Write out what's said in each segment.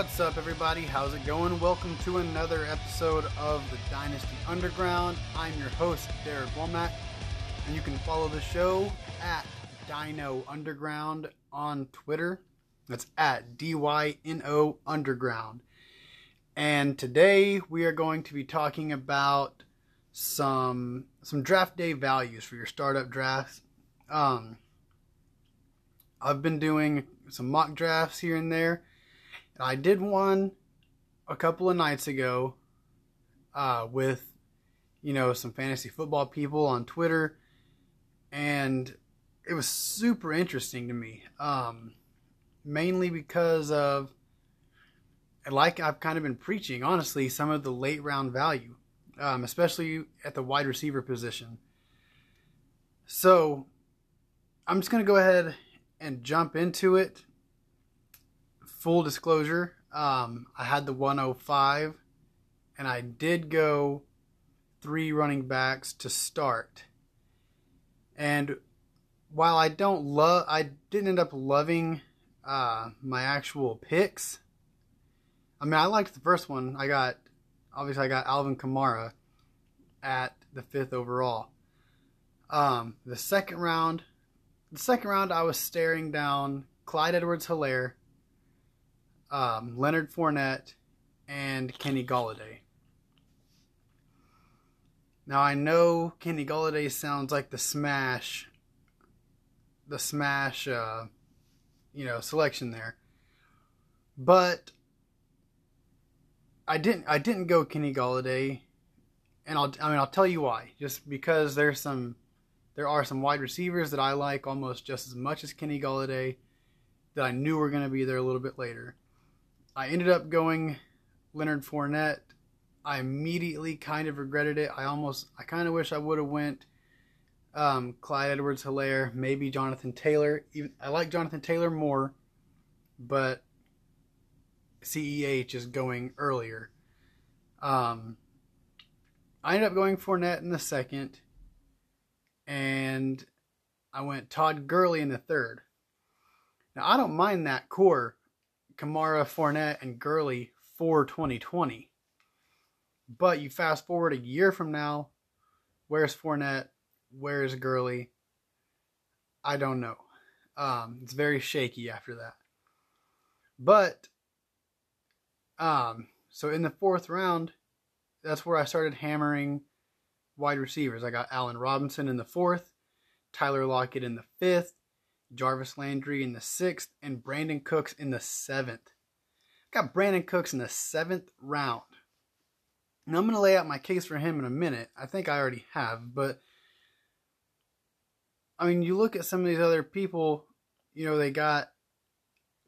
What's up, everybody? How's it going? Welcome to another episode of the Dynasty Underground. I'm your host, Derek Womack, and you can follow the show at Dyno Underground on Twitter. That's at D Y N O Underground. And today we are going to be talking about some some draft day values for your startup drafts. Um, I've been doing some mock drafts here and there. I did one a couple of nights ago uh, with, you know, some fantasy football people on Twitter. And it was super interesting to me. Um, mainly because of, like I've kind of been preaching, honestly, some of the late round value, um, especially at the wide receiver position. So I'm just going to go ahead and jump into it. Full disclosure, um, I had the 105 and I did go three running backs to start. And while I don't love, I didn't end up loving uh, my actual picks. I mean, I liked the first one. I got, obviously, I got Alvin Kamara at the fifth overall. Um, the second round, the second round, I was staring down Clyde Edwards Helaire, um, Leonard Fournette, and Kenny Golladay. Now I know Kenny Golladay sounds like the smash, the smash, uh, you know, selection there, but I didn't. I didn't go Kenny Golladay, and I'll. I mean, I'll tell you why. Just because there's some there are some wide receivers that I like almost just as much as Kenny Golladay that I knew were going to be there a little bit later. I ended up going Leonard Fournette. I immediately kind of regretted it. I almost, I kind of wish I would have went um, Clyde Edwards Helaire, maybe Jonathan Taylor. Even I like Jonathan Taylor more, but CEH is going earlier. Um, I ended up going Fournette in the second and I went Todd Gurley in the third. Now I don't mind that core, Kamara, Fournette, and Gurley for 2020. But you fast forward a year from now, where's Fournette? Where's Gurley? I don't know. Um, it's very shaky after that. But um, so in the fourth round, that's where I started hammering wide receivers. I got Allen Robinson in the fourth, Tyler Lockett in the fifth, Jarvis Landry in the sixth, and Brandin Cooks in the seventh. I got Brandin Cooks in the seventh round. Now I'm going to lay out my case for him in a minute. I think I already have, but I mean, you look at some of these other people, you know, they got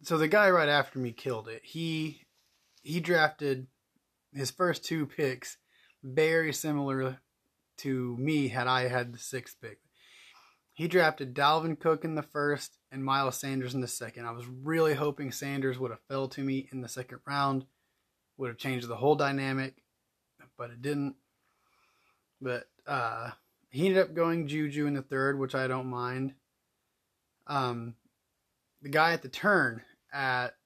so the guy right after me killed it. He he drafted his first two picks very similar to me had I had the sixth pick. He drafted Dalvin Cook in the first and Miles Sanders in the second. I was really hoping Sanders would have fell to me in the second round, would have changed the whole dynamic, but it didn't. But uh, he ended up going Juju in the third, which I don't mind. Um, the guy at the turn at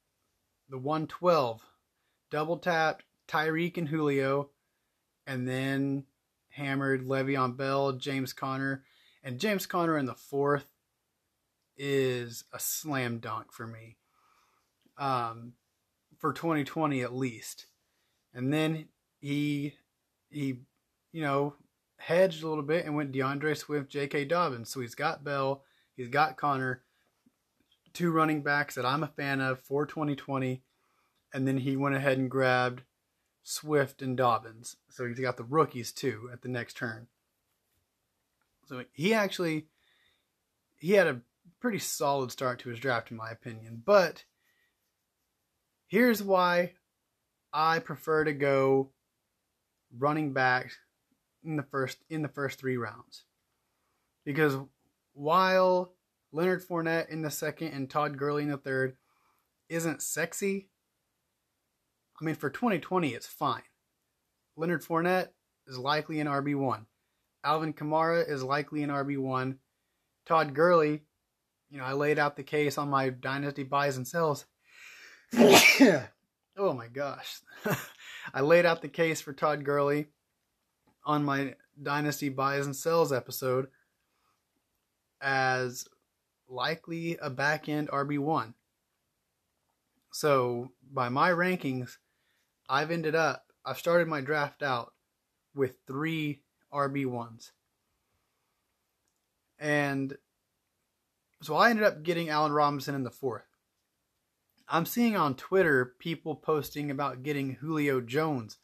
the 112 double tapped Tyreek and Julio, and then hammered Le'Veon Bell, James Conner, and James Conner in the fourth is a slam dunk for me. Um, for 2020 at least. And then he he you know hedged a little bit and went D'Andre Swift, J.K. Dobbins. So he's got Bell, he's got Conner, two running backs that I'm a fan of for 2020, and then he went ahead and grabbed Swift, and Dobbins. So he's got the rookies too at the next turn. So he actually he had a pretty solid start to his draft in my opinion. But here's why I prefer to go running back in the first in the first three rounds. Because while Leonard Fournette in the second and Todd Gurley in the third isn't sexy, I mean, for 2020, it's fine. Leonard Fournette is likely an RB1. Alvin Kamara is likely an RB1. Todd Gurley, you know, I laid out the case on my Dynasty buys and sells. oh my gosh. I laid out the case for Todd Gurley on my Dynasty buys and sells episode as likely a back end RB1. So, by my rankings, I've ended up, I've started my draft out with three RB1s. And so I ended up getting Allen Robinson in the fourth. I'm seeing on Twitter people posting about getting Julio Jones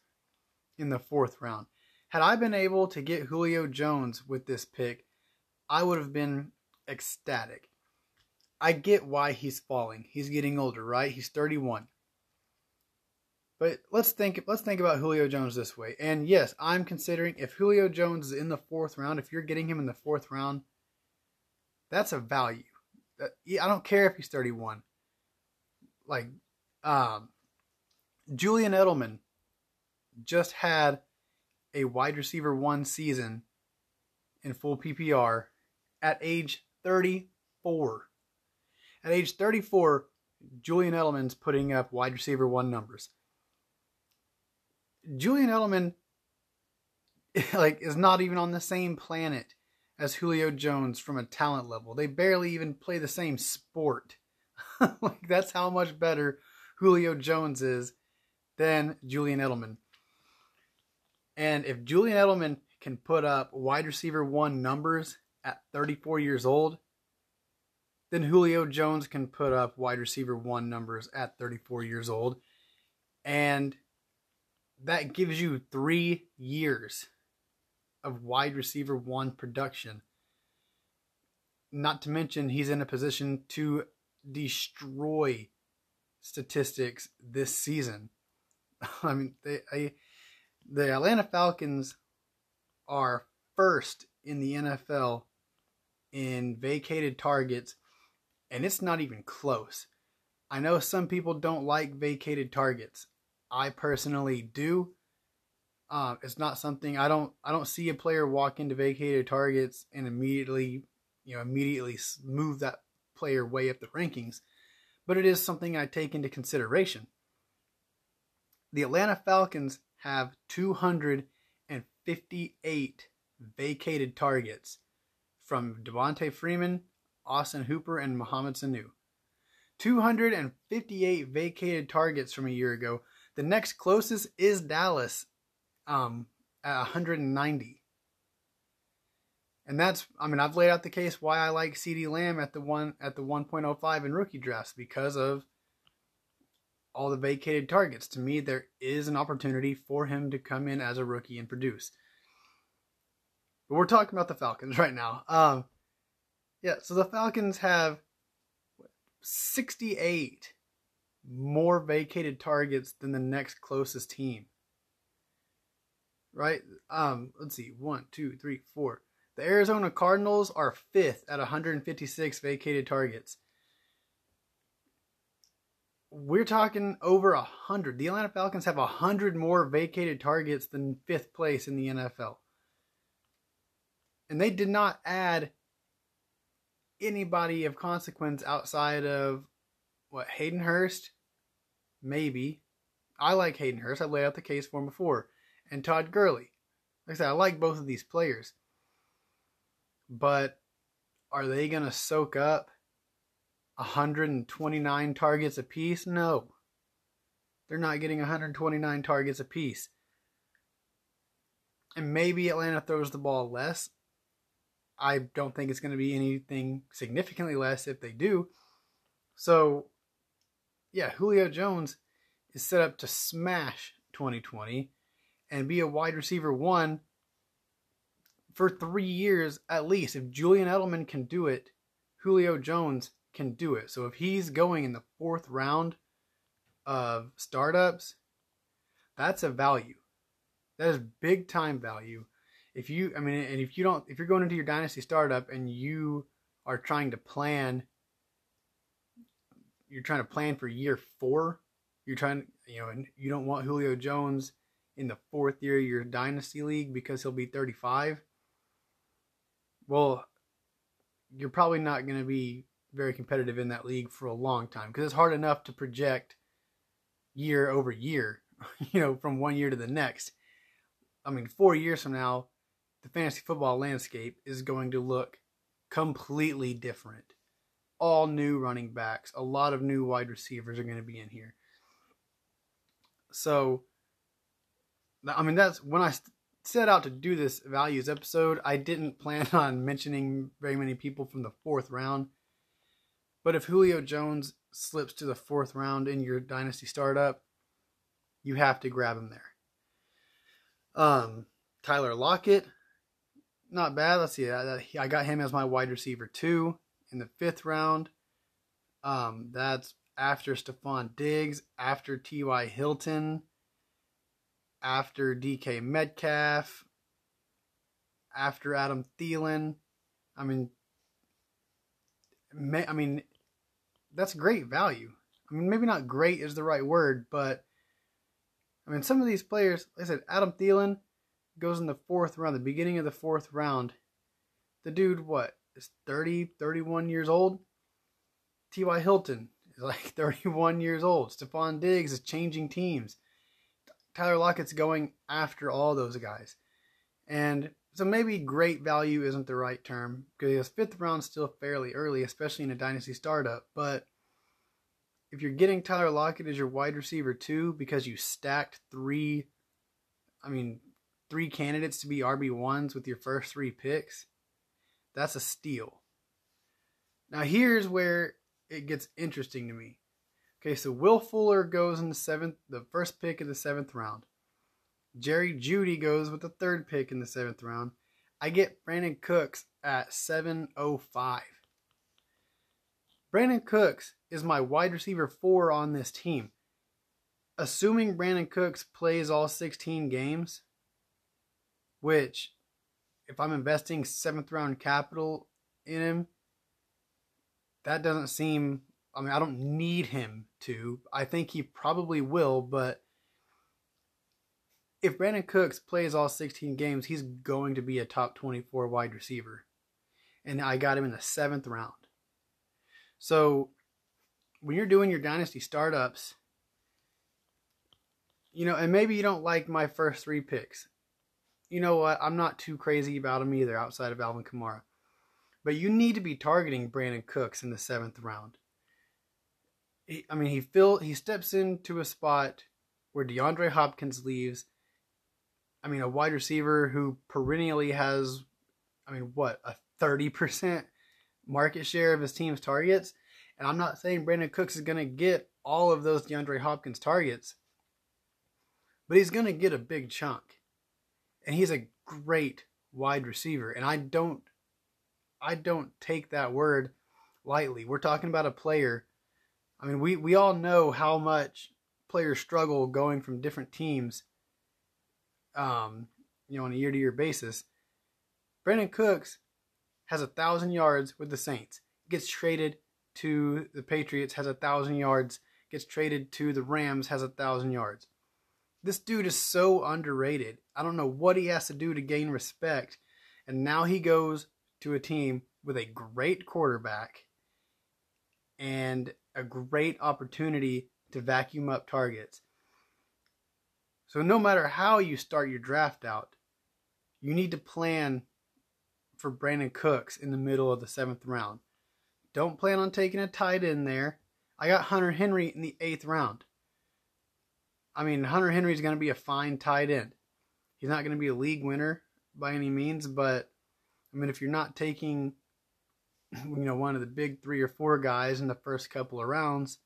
in the fourth round. Had I been able to get Julio Jones with this pick, I would have been ecstatic. I get why he's falling. He's getting older, right? He's 31. But let's think let's think about Julio Jones this way. And yes, I'm considering if Julio Jones is in the 4th round, if you're getting him in the 4th round, that's a value. I don't care if he's 31 like um, Julian Edelman just had a wide receiver one season in full PPR at age 34. At age 34, Julian Edelman's putting up wide receiver one numbers. Julian Edelman like is not even on the same planet as Julio Jones from a talent level. They barely even play the same sport. like that's how much better Julio Jones is than Julian Edelman. And if Julian Edelman can put up wide receiver one numbers at 34 years old, then Julio Jones can put up wide receiver one numbers at 34 years old. And that gives you three years of wide receiver one production. Not to mention, he's in a position to destroy statistics this season. I mean, they, I, the Atlanta Falcons are first in the NFL in vacated targets, and it's not even close. I know some people don't like vacated targets. I personally do. Uh, it's not something I don't. I don't see a player walk into vacated targets and immediately, you know, immediately move that player way up the rankings, but it is something I take into consideration. The Atlanta Falcons have 258 vacated targets from Devonta Freeman, Austin Hooper, and Mohamed Sanu. 258 vacated targets from a year ago. The next closest is Dallas um, at 190. And that's I mean I've laid out the case why I like CeeDee Lamb at the one at the 1.05 in rookie drafts because of all the vacated targets. To me, there is an opportunity for him to come in as a rookie and produce. But we're talking about the Falcons right now. Um, yeah, so the Falcons have 68 more vacated targets than the next closest team. Right? Um, let's see. One, two, three, four. The Arizona Cardinals are fifth at 156 vacated targets. We're talking over a hundred. The Atlanta Falcons have a hundred more vacated targets than fifth place in the NFL. And they did not add anybody of consequence outside of what Hayden Hurst, maybe. I like Hayden Hurst. I laid out the case for him before, and Todd Gurley. Like I said, I like both of these players. But are they going to soak up 129 targets apiece? No. They're not getting 129 targets apiece. And maybe Atlanta throws the ball less. I don't think it's going to be anything significantly less if they do. So, yeah, Julio Jones is set up to smash 2020 and be a wide receiver one for three years at least. If Julian Edelman can do it, Julio Jones can do it. So if he's going in the fourth round of startups, that's a value. That is big time value. If you, I mean, and if you don't, if you're going into your dynasty startup and you are trying to plan, you're trying to plan for year four, you're trying, you know, and you don't want Julio Jones in the fourth year of your dynasty league because he'll be 35 well, you're probably not going to be very competitive in that league for a long time because it's hard enough to project year over year, you know, from one year to the next. I mean, four years from now, the fantasy football landscape is going to look completely different. All new running backs, a lot of new wide receivers are going to be in here. So, I mean, that's when I set out to do this values episode, I didn't plan on mentioning very many people from the fourth round. But if Julio Jones slips to the fourth round in your dynasty startup, you have to grab him there. Um, Tyler Lockett, not bad. Let's see. I, I got him as my wide receiver two in the fifth round. Um, that's after Stefon Diggs, after T.Y. Hilton, after DK Metcalf, after Adam Thielen. I mean, I mean, that's great value. I mean, maybe not great is the right word, but I mean, some of these players, like I said, Adam Thielen goes in the fourth round, the beginning of the fourth round. The dude, what, is 30, 31 years old? T.Y. Hilton is like 31 years old. Stefon Diggs is changing teams. Tyler Lockett's going after all those guys. And so maybe great value isn't the right term because fifth round still fairly early, especially in a dynasty startup. But if you're getting Tyler Lockett as your wide receiver too, because you stacked three, I mean, three candidates to be RB ones with your first three picks, that's a steal. Now here's where it gets interesting to me. Okay, so Will Fuller goes in the seventh, the first pick in the seventh round. Jerry Jeudy goes with the third pick in the seventh round. I get Brandin Cooks at 705. Brandin Cooks is my wide receiver four on this team. Assuming Brandon Cooks plays all 16 games, which, if I'm investing seventh round capital in him, that doesn't seem I mean, I don't need him to. I think he probably will, but if Brandin Cooks plays all 16 games, he's going to be a top 24 wide receiver. And I got him in the seventh round. So when you're doing your dynasty startups, you know, and maybe you don't like my first three picks. You know what? I'm not too crazy about him either outside of Alvin Kamara. But you need to be targeting Brandin Cooks in the seventh round he, I mean, he fill he steps into a spot where DeAndre Hopkins leaves. I mean, a wide receiver who perennially has, I mean, what a thirty percent market share of his team's targets. And I'm not saying Brandin Cooks is going to get all of those DeAndre Hopkins targets, but he's going to get a big chunk. And he's a great wide receiver. And I don't, I don't take that word lightly. We're talking about a player I mean, we, we all know how much players struggle going from different teams, um, you know, on a year to year basis. Brandin Cooks has a thousand yards with the Saints, gets traded to the Patriots, has a thousand yards, gets traded to the Rams, has a thousand yards. This dude is so underrated. I don't know what he has to do to gain respect. And now he goes to a team with a great quarterback and a great opportunity to vacuum up targets. So, no matter how you start your draft out, you need to plan for Brandin Cooks in the middle of the seventh round. Don't plan on taking a tight end there. I got Hunter Henry in the eighth round. I mean, Hunter Henry is going to be a fine tight end. He's not going to be a league winner by any means, but I mean, if you're not taking you know, one of the big three or four guys in the first couple of rounds.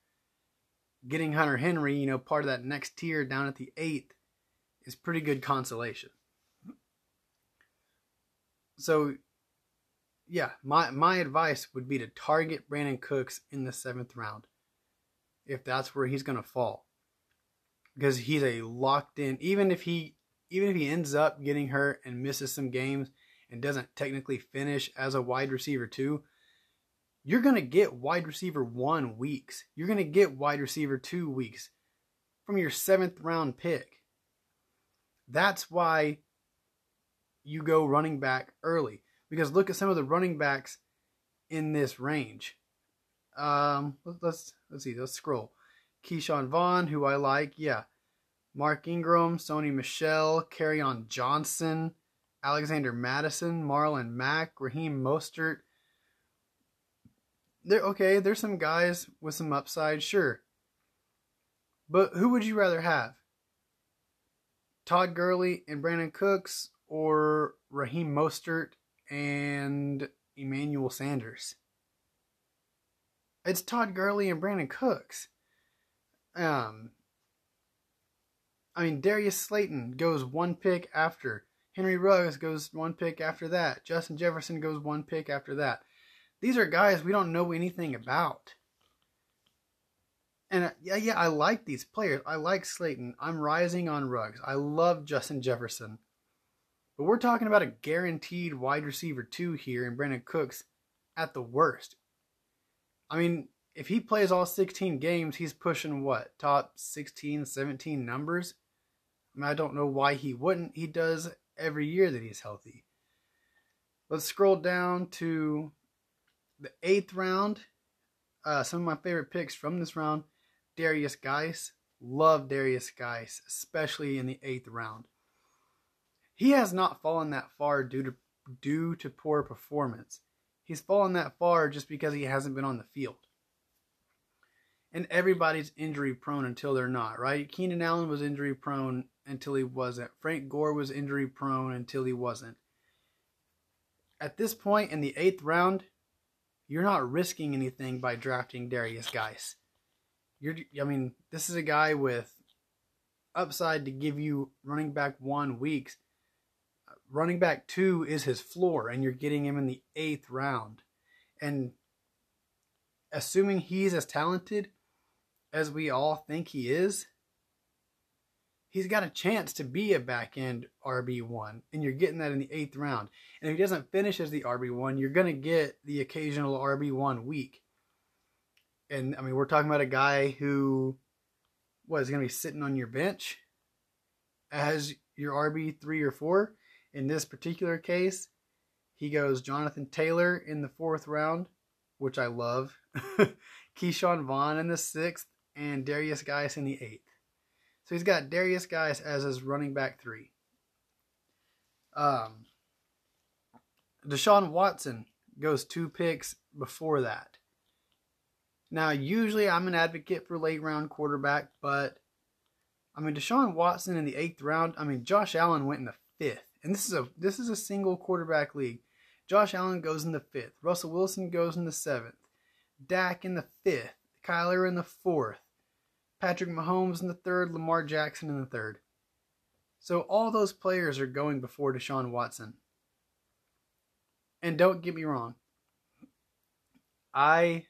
Getting Hunter Henry, you know, part of that next tier down at the eighth is pretty good consolation. So, yeah, my, my advice would be to target Brandin Cooks in the seventh round if that's where he's going to fall. Because he's a locked in, even if he even if he ends up getting hurt and misses some games and doesn't technically finish as a wide receiver too, you're to get wide receiver one weeks. You're to get wide receiver two weeks from your seventh round pick. That's why you go running back early. Because look at some of the running backs in this range. Um, let's let's see. Let's scroll. Ke'Shawn Vaughn, who I like, yeah. Mark Ingram, Sony Michel, on Johnson, Alexander Mattison, Marlon Mack, Raheem Mostert. There, okay, there's some guys with some upside, sure. But who would you rather have? Todd Gurley and Brandin Cooks or Raheem Mostert and Emmanuel Sanders? It's Todd Gurley and Brandin Cooks. Um, I mean, Darius Slayton goes one pick after. Henry Ruggs goes one pick after that. Justin Jefferson goes one pick after that. These are guys we don't know anything about. And uh, yeah, yeah, I like these players. I like Slayton. I'm rising on Ruggs. I love Justin Jefferson. But we're talking about a guaranteed wide receiver two here in Brandin Cooks at the worst. I mean, if he plays all 16 games, he's pushing what? Top 16, 17 numbers? I, mean, I don't know why he wouldn't. He does every year that he's healthy. Let's scroll down to the eighth round. Uh, some of my favorite picks from this round Darius Guice. Love Darius Guice, especially in the eighth round. He has not fallen that far due to due to poor performance. He's fallen that far just because he hasn't been on the field. And everybody's injury prone until they're not, right? Keenan Allen was injury prone until he wasn't. Frank Gore was injury prone until he wasn't. At this point in the eighth round, you're not risking anything by drafting Darius Guice. You're, I mean, this is a guy with upside to give you running back one weeks. Running back two is his floor, and you're getting him in the eighth round. And assuming he's as talented as we all think he is, he's got a chance to be a back end RB1, and you're getting that in the eighth round. And if he doesn't finish as the RB1, you're going to get the occasional RB1 week and I mean, we're talking about a guy who was going to be sitting on your bench as your RB three or four. In this particular case, he goes Jonathan Taylor in the fourth round, which I love. Ke'Shawn Vaughn in the sixth, and Darius Guice in the eighth. So he's got Darius Guice as his running back three. Um, Deshaun Watson goes two picks before that. Now, usually I'm an advocate for late round quarterback, but I mean Deshaun Watson in the eighth round. I mean Josh Allen went in the fifth, and this is a this is a single quarterback league. Josh Allen goes in the fifth. Russell Wilson goes in the seventh. Dak in the fifth. Kyler in the fourth. Patrick Mahomes in the third. Lamar Jackson in the third. So all those players are going before Deshaun Watson. And don't get me wrong. I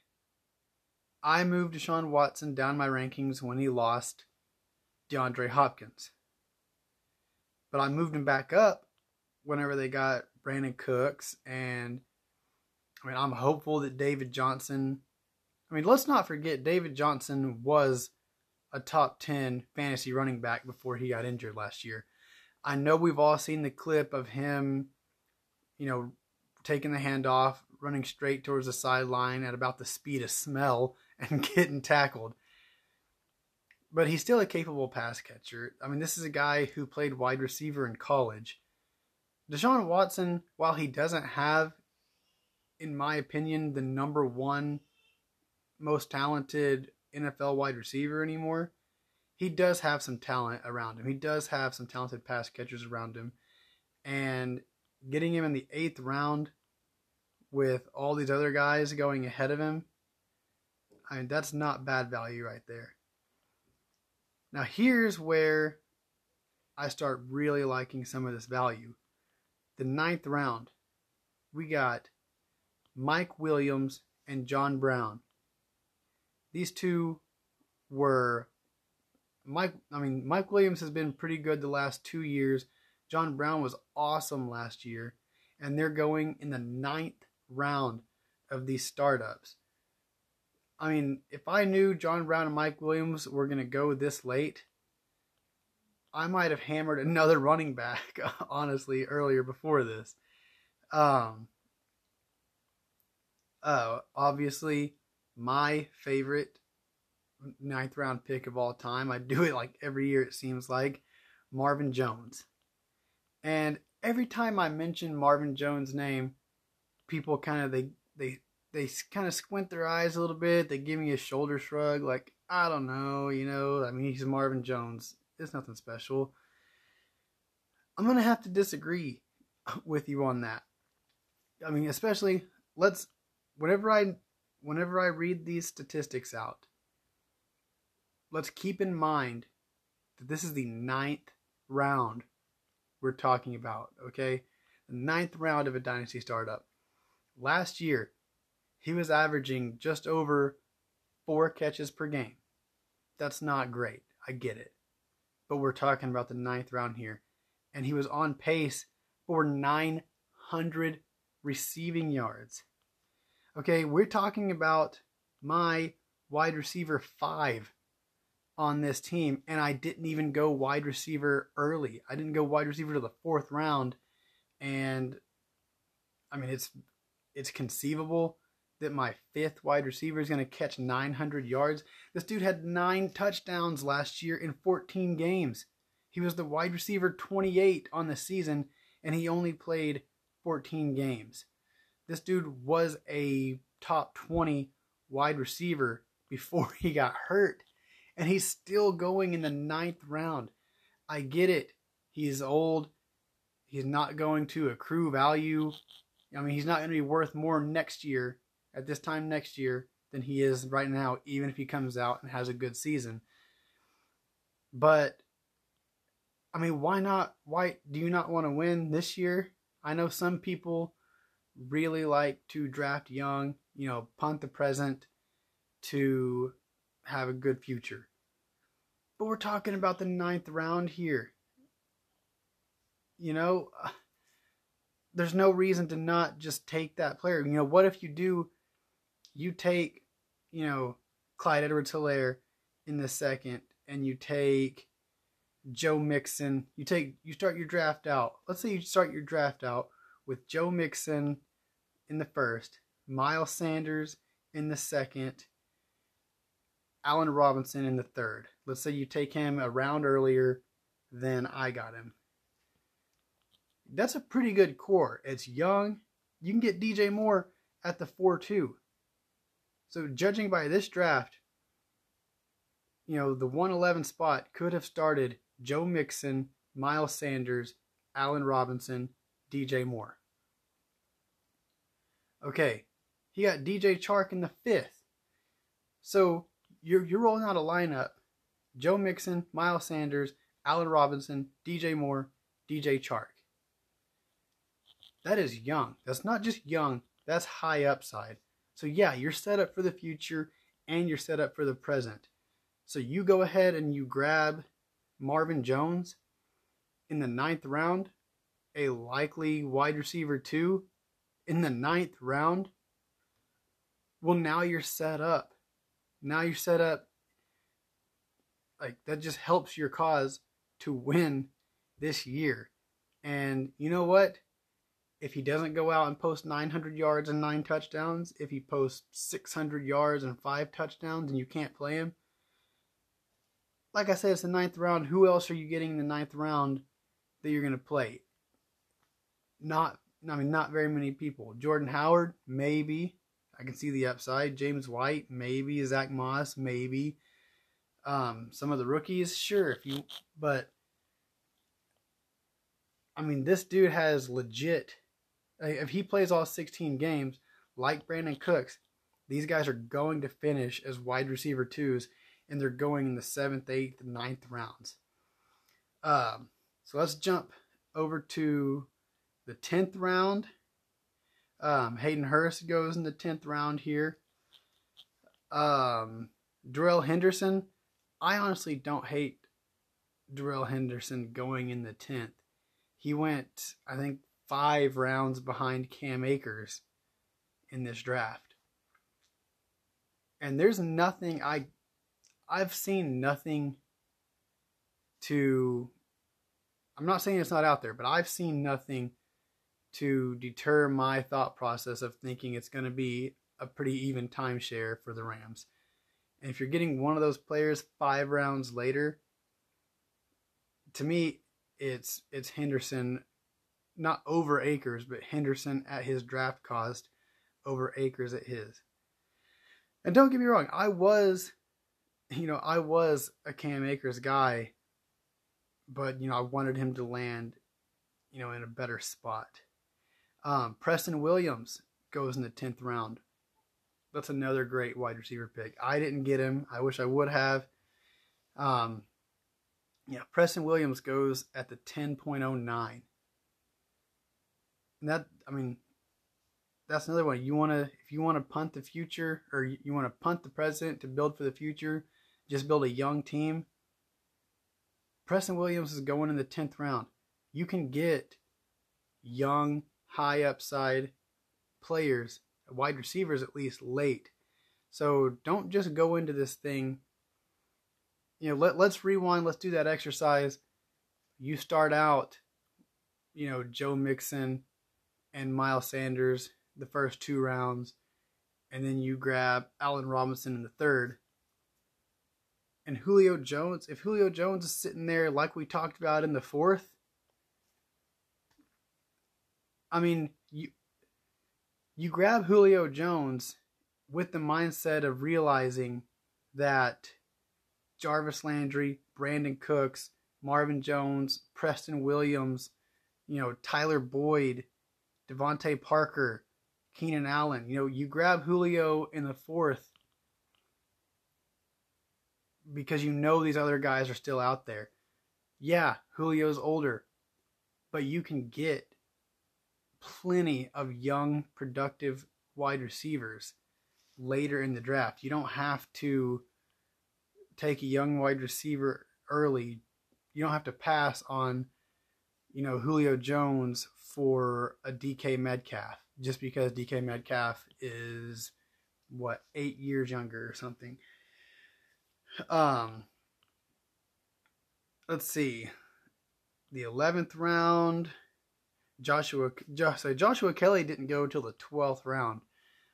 I moved Deshaun Watson down my rankings when he lost DeAndre Hopkins. But I moved him back up whenever they got Brandin Cooks. And I mean, I'm hopeful that David Johnson. I mean, let's not forget David Johnson was a top 10 fantasy running back before he got injured last year. I know we've all seen the clip of him, you know, taking the handoff, running straight towards the sideline at about the speed of smell and getting tackled. But he's still a capable pass catcher. I mean, this is a guy who played wide receiver in college. Deshaun Watson, while he doesn't have, in my opinion, the number one most talented NFL wide receiver anymore, he does have some talent around him. He does have some talented pass catchers around him. And getting him in the eighth round with all these other guys going ahead of him I mean, that's not bad value right there. Now, here's where I start really liking some of this value. The ninth round, we got Mike Williams and John Brown. These two were Mike. I mean, Mike Williams has been pretty good the last two years. John Brown was awesome last year, and they're going in the ninth round of these startups. I mean, if I knew John Brown and Mike Williams were going to go this late, I might have hammered another running back, honestly, earlier before this. Um, uh, obviously, my favorite ninth round pick of all time. I do it like every year, it seems like. Marvin Jones. And every time I mention Marvin Jones' name, people kind of they they they kind of squint their eyes a little bit. They give me a shoulder shrug, like I don't know, you know. I mean, he's Marvin Jones. It's nothing special. I'm gonna have to disagree with you on that. I mean, especially let's whenever I whenever I read these statistics out, let's keep in mind that this is the ninth round we're talking about, okay? The ninth round of a dynasty startup. Last year, he was averaging just over four catches per game. That's not great. I get it. But we're talking about the ninth round here. And he was on pace for 900 receiving yards. Okay, we're talking about my wide receiver five on this team, and I didn't even go wide receiver early. I didn't go wide receiver to the fourth round, and I mean it's it's conceivable that my fifth wide receiver is going to catch 900 yards. This dude had nine touchdowns last year in 14 games. He was the wide receiver 28 on the season, and he only played 14 games. This dude was a top 20 wide receiver before he got hurt and he's still going in the ninth round. I get it. He's old. He's not going to accrue value. I mean, he's not going to be worth more next year, at this time next year, than he is right now, even if he comes out and has a good season. But, I mean, why not? Why do you not want to win this year? I know some people really like to draft young, you know, punt the present to have a good future. But we're talking about the ninth round here. You know, there's no reason to not just take that player. You know, what if you do, you take, you know, Clyde Edwards Helaire in the second, and you take Joe Mixon. You take, you start your draft out. Let's say you start your draft out with Joe Mixon in the first, Miles Sanders in the second, Allen Robinson in the third. Let's say you take him a round earlier than I got him. That's a pretty good core. It's young. You can get DJ Moore at the 4 2. So, judging by this draft, you know, the 111 spot could have started Joe Mixon, Miles Sanders, Allen Robinson, DJ Moore. Okay, he got DJ Chark in the fifth. So you're you're rolling out a lineup: Joe Mixon, Miles Sanders, Allen Robinson, DJ Moore, DJ Chark. That is young. That's not just young. That's high upside. So yeah, you're set up for the future and you're set up for the present. So you go ahead and you grab Marvin Jones in the ninth round, a likely wide receiver two in the ninth round. Well, now you're set up now you're set up like that just helps your cause to win this year. And you know what? If he doesn't go out and post 900 yards and nine touchdowns, if he posts 600 yards and five touchdowns and you can't play him, like I said, it's the ninth round. Who else are you getting in the ninth round that you're going to play? Not, I mean, not very many people. Jordan Howard, maybe. I can see the upside. James White, maybe. Zack Moss, maybe. Um, some of the rookies, sure, if you, but I mean, this dude has legit. If he plays all 16 games, like Brandin Cooks, these guys are going to finish as wide receiver twos, and they're going in the seventh, eighth, ninth rounds. Um, so let's jump over to the 10th round um, Hayden Hurst goes in the 10th round here. Um, Darrell Henderson, I honestly don't hate Darrell Henderson going in the 10th. He went, I think, five rounds behind Cam Akers in this draft. And there's nothing I I've seen nothing to I'm not saying it's not out there, but I've seen nothing to deter my thought process of thinking it's going to be a pretty even timeshare for the Rams. And if you're getting one of those players five rounds later, to me, it's it's Henderson, not over Akers, but Henderson at his draft cost over Akers at his. And don't get me wrong, I was, you know, I was a Cam Akers guy, but you know, I wanted him to land, you know, in a better spot. Um, Preston Williams goes in the tenth round. That's another great wide receiver pick. I didn't get him. I wish I would have. Um, yeah, Preston Williams goes at the 10.09. And that, I mean, that's another one. You want to, if you want to punt the future or you want to punt the present to build for the future, just build a young team. Preston Williams is going in the 10th round. You can get young, high upside players, wide receivers at least, late. So don't just go into this thing. You know, let, let's rewind. Let's do that exercise. You start out, you know, Joe Mixon and Miles Sanders the first two rounds, and then you grab Allen Robinson in the third. And Julio Jones, if Julio Jones is sitting there like we talked about in the fourth, I mean, you you grab Julio Jones with the mindset of realizing that Jarvis Landry, Brandin Cooks, Marvin Jones, Preston Williams, you know, Tyler Boyd, DeVante Parker, Keenan Allen. You know, you grab Julio in the fourth because you know these other guys are still out there. Yeah, Julio's older, but you can get plenty of young, productive wide receivers later in the draft. You don't have to take a young wide receiver early. You don't have to pass on, you know, Julio Jones for a DK Metcalf just because DK Metcalf is what eight years younger or something. Um, let's see, the eleventh round. Joshua, so Joshua Kelley didn't go until the twelfth round.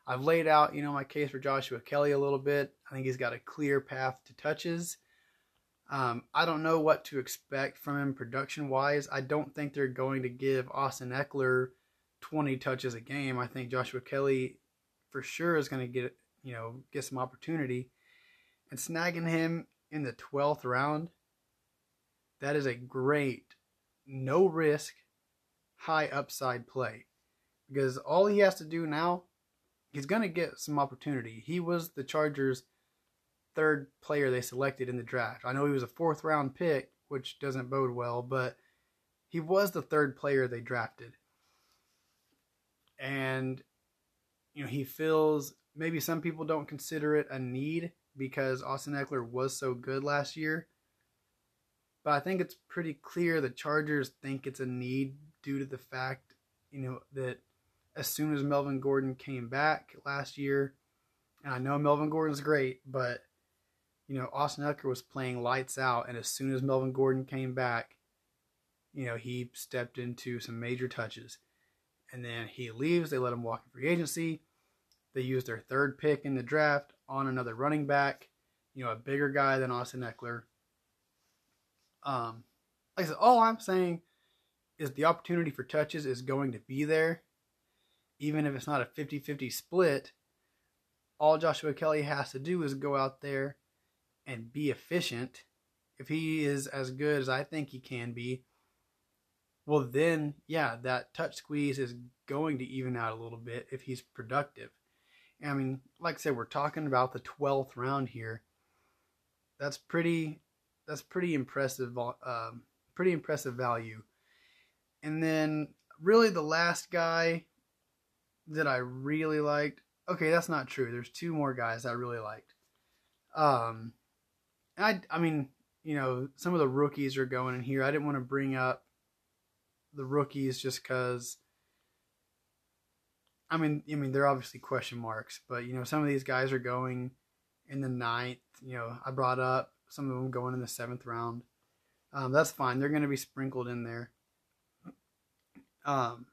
I've laid out, you know, my case for Joshua Kelley a little bit. I think he's got a clear path to touches. Um, I don't know what to expect from him production wise. I don't think they're going to give Austin Ekeler 20 touches a game. I think Joshua Kelley for sure is going to get, you know, get some opportunity. And snagging him in the 12th round, that is a great, no risk, high upside play. Because all he has to do now, he's going to get some opportunity. He was the Chargers' third player they selected in the draft. I know he was a fourth round pick, which doesn't bode well, but he was the third player they drafted and you know he feels maybe some people don't consider it a need because Austin Ekeler was so good last year. But I think it's pretty clear the Chargers think it's a need due to the fact, you know, that as soon as Melvin Gordon came back last year, and I know Melvin Gordon's great, but you know, Austin Ekeler was playing lights out, and as soon as Melvin Gordon came back, you know, he stepped into some major touches and then he leaves. They let him walk in free agency. They use their third pick in the draft on another running back, you know, a bigger guy than Austin Ekeler. Um, like I said, all I'm saying is the opportunity for touches is going to be there, even if it's not a 50 50 split. All Joshua Kelley has to do is go out there and be efficient. If he is as good as I think he can be, well then yeah that touch squeeze is going to even out a little bit if he's productive i mean like i said we're talking about the 12th round here that's pretty that's pretty impressive um, pretty impressive value and then really the last guy that i really liked okay that's not true there's two more guys i really liked um i i mean you know some of the rookies are going in here i didn't want to bring up the rookies just because. I mean, I mean, they're obviously question marks, but you know, some of these guys are going in the ninth. You know, I brought up some of them going in the seventh round. Um, that's fine. They're going to be sprinkled in there. Um,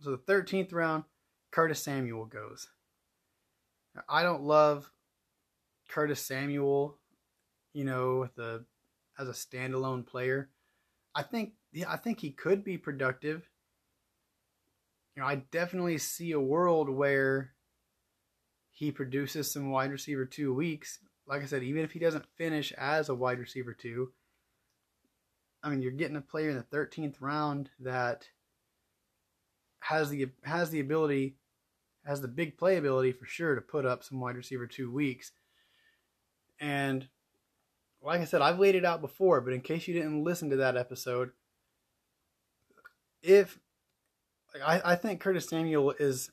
so the thirteenth round, Curtis Samuel goes. I don't love Curtis Samuel, you know, the as a standalone player. I think yeah, I think he could be productive. You know, I definitely see a world where he produces some wide receiver two weeks. Like I said, even if he doesn't finish as a wide receiver two, I mean, you're getting a player in the 13th round that has the has the ability, has the big playability for sure to put up some wide receiver two weeks. And like I said, I've laid it out before, but in case you didn't listen to that episode, if I, I think Curtis Samuel is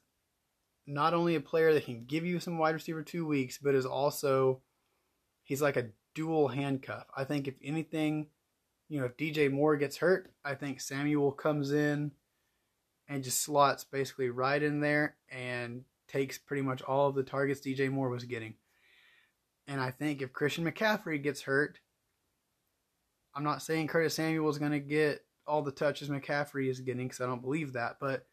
not only a player that can give you some wide receiver two weeks, but is also he's like a dual handcuff. I think if anything, you know, if DJ Moore gets hurt, I think Samuel comes in and just slots basically right in there and takes pretty much all of the targets DJ Moore was getting. And I think if Christian McCaffrey gets hurt, I'm not saying Curtis Samuel is going to get all the touches McCaffrey is getting because I don't believe that, but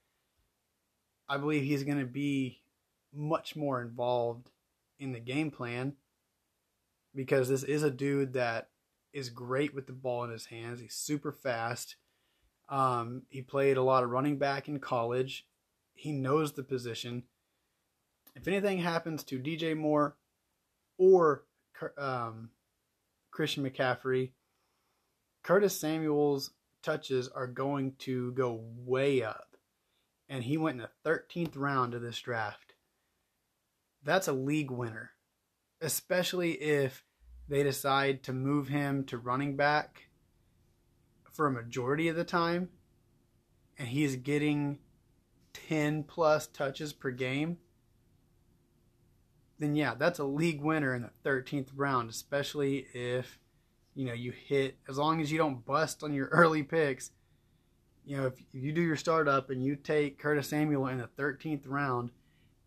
I believe he's going to be much more involved in the game plan because this is a dude that is great with the ball in his hands. He's super fast. Um, he played a lot of running back in college. He knows the position. If anything happens to DJ Moore or um, Christian McCaffrey, Curtis Samuel's touches are going to go way up. And he went in the 13th round of this draft. That's a league winner, especially if they decide to move him to running back for a majority of the time and he's getting 10 plus touches per game then yeah, that's a league winner in the 13th round, especially if you know you hit as long as you don't bust on your early picks. You know, if you do your startup and you take Curtis Samuel in the 13th round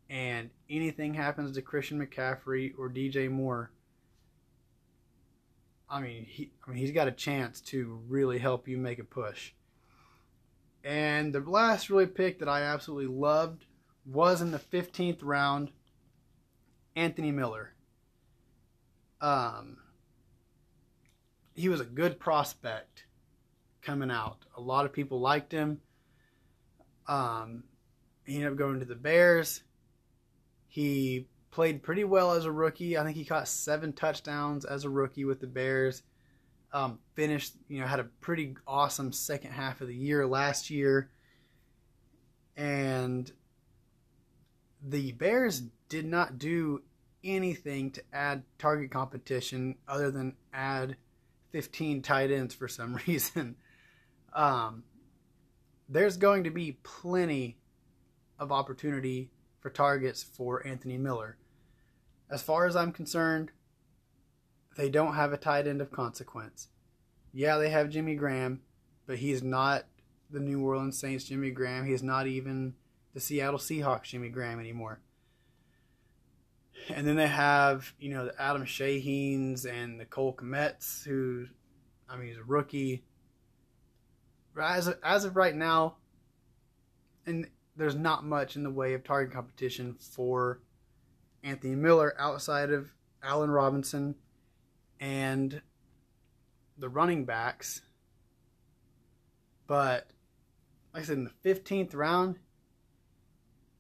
and anything happens to Christian McCaffrey or DJ Moore, I mean, he I mean he's got a chance to really help you make a push. And the last really pick that I absolutely loved was in the 15th round Anthony Miller. Um, he was a good prospect coming out. A lot of people liked him. Um, he ended up going to the Bears. He played pretty well as a rookie. I think he caught seven touchdowns as a rookie with the Bears. Um, finished, you know, had a pretty awesome second half of the year last year. And the Bears did not do anything to add target competition other than add 15 tight ends for some reason. Um, there's going to be plenty of opportunity for targets for Anthony Miller. As far as I'm concerned, they don't have a tight end of consequence. Yeah, they have Jimmy Graham, but he's not the New Orleans Saints Jimmy Graham. He's not even the Seattle Seahawks Jimmy Graham anymore. And then they have, you know, the Adam Shaheens and the Cole Kmets, who, I mean, he's a rookie. As of, as of right now, and there's not much in the way of target competition for Anthony Miller outside of Allen Robinson and the running backs. But like I said, in the 15th round,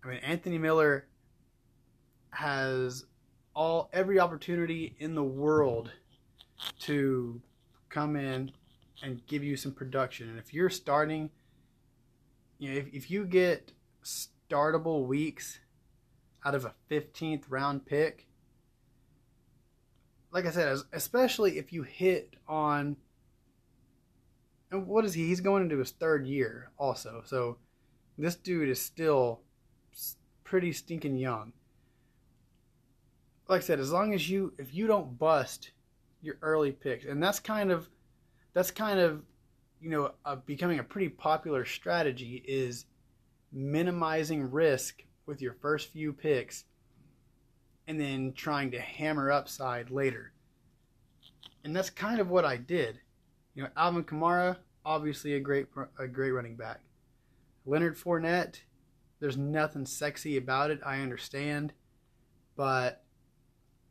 I mean, Anthony Miller has all every opportunity in the world to come in and give you some production. And if you're starting, you know, if, if you get startable weeks out of a 15th round pick, like I said, especially if you hit on, and what is he? He's going into his third year also. So this dude is still pretty stinking young like I said, as long as you if you don't bust your early picks, and that's kind of that's kind of you know uh, becoming a pretty popular strategy is minimizing risk with your first few picks, and then trying to hammer upside later. And that's kind of what I did. You know, Alvin Kamara, obviously a great a great running back. Leonard Fournette, there's nothing sexy about it. I understand, but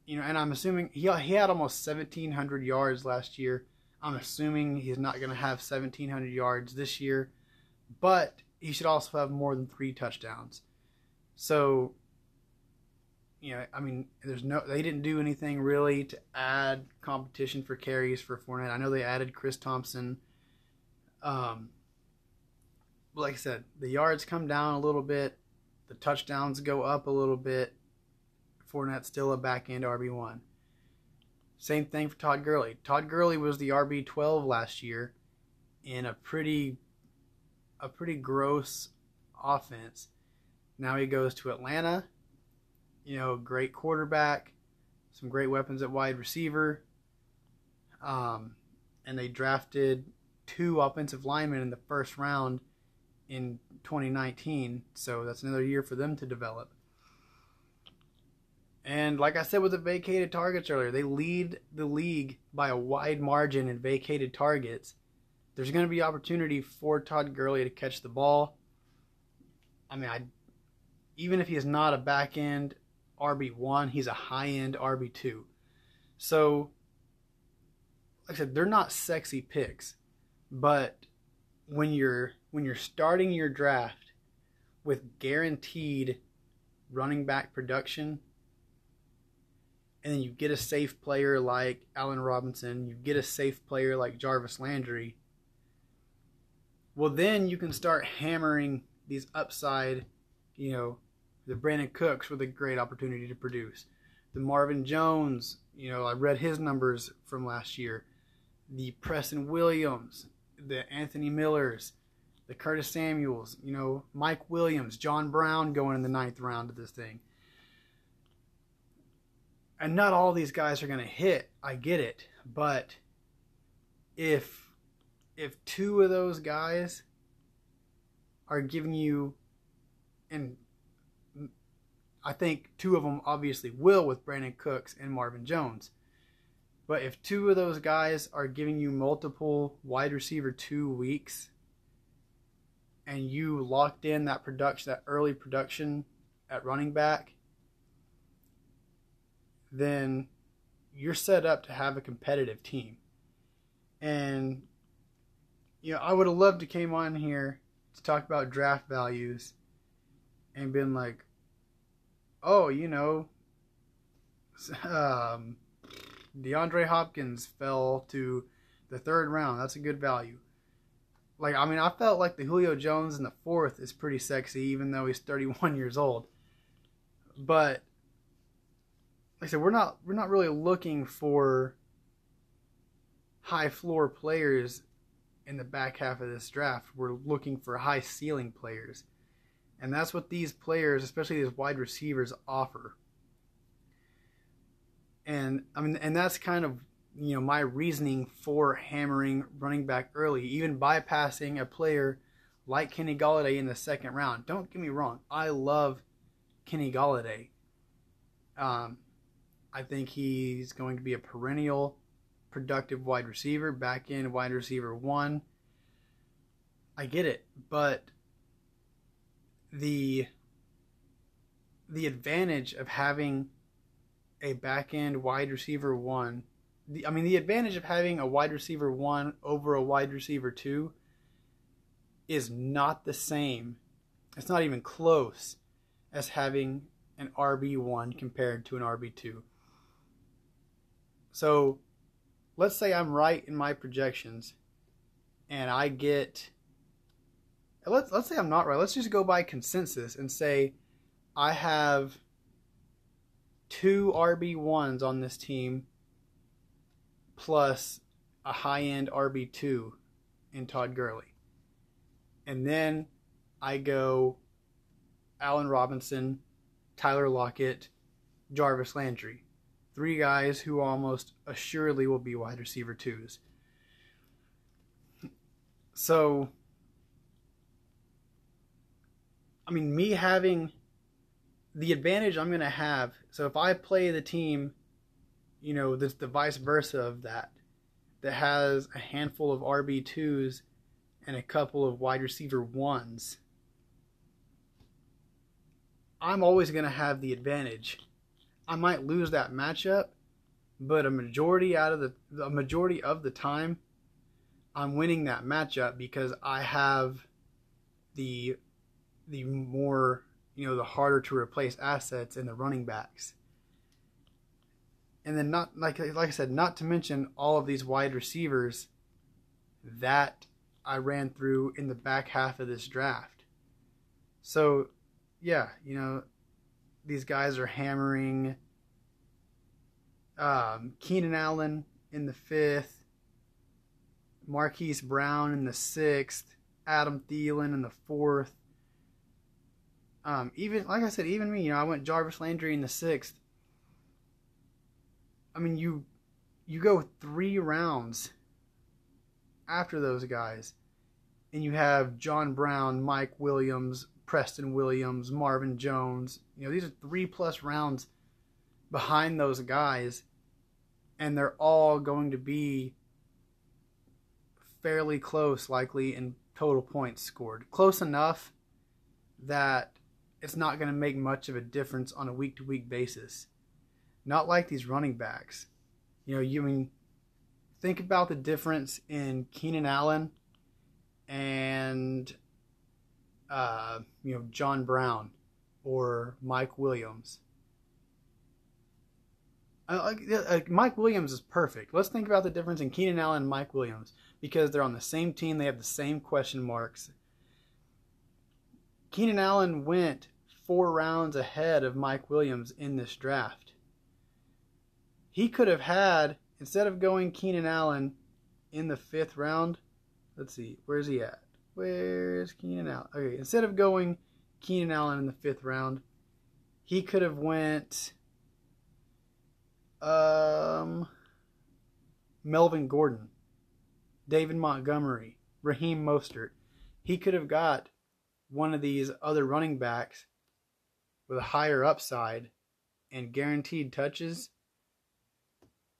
you know, and I'm assuming he he had almost 1,700 yards last year. I'm assuming he's not going to have 1,700 yards this year, but he should also have more than three touchdowns. So, you know, I mean, there's no they didn't do anything really to add competition for carries for Fournette. I know they added Chris Thompson. Um, like I said, the yards come down a little bit, the touchdowns go up a little bit. Fournette's still a back end RB one. Same thing for Todd Gurley. Todd Gurley was the RB twelve last year in a pretty a pretty gross offense. Now he goes to Atlanta. You know, great quarterback, some great weapons at wide receiver. Um, and they drafted two offensive linemen in the first round in 2019. So that's another year for them to develop. And like I said with the vacated targets earlier, they lead the league by a wide margin in vacated targets. There's going to be opportunity for Todd Gurley to catch the ball. I mean, I even if he is not a back end RB1, he's a high end RB2. So, like I said, they're not sexy picks, but when you're when you're starting your draft with guaranteed running back production and then you get a safe player like Allen Robinson, you get a safe player like Jarvis Landry, well, then you can start hammering these upside, you know, the Brandin Cooks with a great opportunity to produce. The Marvin Jones, you know, I read his numbers from last year. The Preston Williams, the Anthony Millers, the Curtis Samuels, you know, Mike Williams, John Brown going in the ninth round of this thing and not all these guys are going to hit. I get it, but if if two of those guys are giving you and I think two of them obviously will with Brandin Cooks and Marvin Jones. But if two of those guys are giving you multiple wide receiver two weeks and you locked in that production, that early production at running back, then you're set up to have a competitive team. And you know, I would have loved to came on here to talk about draft values and been like, oh, you know, um, DeAndre Hopkins fell to the third round. That's a good value. Like, I mean, I felt like the Julio Jones in the fourth is pretty sexy, even though he's 31 years old. But like I said, we're not we're not really looking for high floor players in the back half of this draft. We're looking for high ceiling players. And that's what these players, especially these wide receivers, offer. And I mean and that's kind of you know my reasoning for hammering running back early, even bypassing a player like Kenny Golladay in the second round. Don't get me wrong, I love Kenny Golladay. Um, I think he's going to be a perennial productive wide receiver, back in wide receiver one. I get it, but the the advantage of having a back end wide receiver one, the, I mean the advantage of having a wide receiver one over a wide receiver two is not the same. It's not even close as having an RB1 compared to an RB2. So let's say I'm right in my projections and I get let's let's say I'm not right. Let's just go by consensus and say I have two RB1s on this team plus a high-end RB2 in Todd Gurley. And then I go Allen Robinson, Tyler Lockett, Jarvis Landry three guys who almost assuredly will be wide receiver twos. So, I mean, me having the advantage I'm going to have. So if I play the team, you know, the vice versa of that, that has a handful of RB2s and a couple of wide receiver ones, I'm always going to have the advantage I might lose that matchup, but a majority out of the a majority of the time, I'm winning that matchup because I have the the more you know the harder to replace assets in the running backs. And then not like like I said, not to mention all of these wide receivers that I ran through in the back half of this draft. So, yeah, you know, these guys are hammering um, Keenan Allen in the fifth, Marquise Brown in the sixth, Adam Thielen in the fourth. Um, even like I said, even me, you know, I went Jarvis Landry in the sixth. I mean, you you go three rounds after those guys, and you have John Brown, Mike Williams, Preston Williams, Marvin Jones. You know, these are three plus rounds behind those guys, and they're all going to be fairly close, likely in total points scored. Close enough that it's not going to make much of a difference on a week to week basis. Not like these running backs. You know, you mean think about the difference in Keenan Allen and uh, you know John Brown or Mike Williams. Uh, uh, Mike Williams is perfect. Let's think about the difference in Keenan Allen and Mike Williams because they're on the same team. They have the same question marks. Keenan Allen went four rounds ahead of Mike Williams in this draft. He could have had instead of going Keenan Allen in the fifth round, let's see, where's he at? Where's Keenan Allen? Okay, instead of going Keenan Allen in the fifth round, he could have went um Melvin Gordon, David Montgomery, Raheem Mostert. He could have got one of these other running backs with a higher upside and guaranteed touches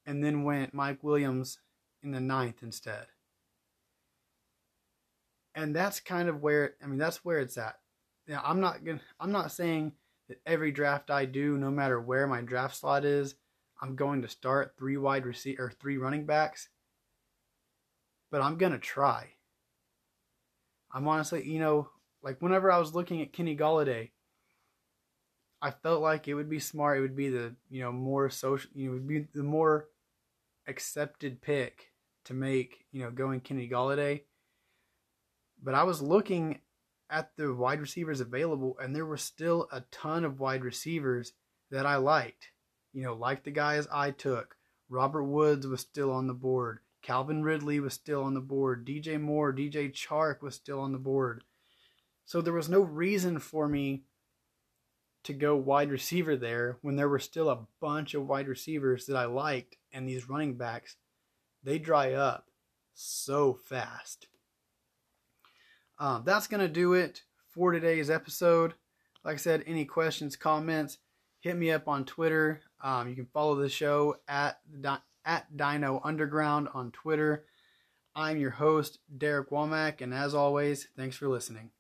and then went Mike Williams in the ninth instead. And that's kind of where I mean that's where it's at. Now I'm not gonna I'm not saying that every draft I do, no matter where my draft slot is, I'm going to start three wide receiver or three running backs. But I'm gonna try. I'm honestly, you know, like whenever I was looking at Kenny Golladay, I felt like it would be smart. It would be the you know more social. You know, would be the more accepted pick to make, you know, going Kenny Golladay. But I was looking at the wide receivers available, and there were still a ton of wide receivers that I liked. You know, like the guys I took. Robert Woods was still on the board. Calvin Ridley was still on the board. DJ Moore, DJ Chark was still on the board. So there was no reason for me to go wide receiver there when there were still a bunch of wide receivers that I liked, and these running backs, they dry up so fast. Um, that's going to do it for today's episode. Like I said, any questions, comments, hit me up on Twitter. Um, you can follow the show at, at Dyno Underground on Twitter. I'm your host, Derek Womack, and as always, thanks for listening.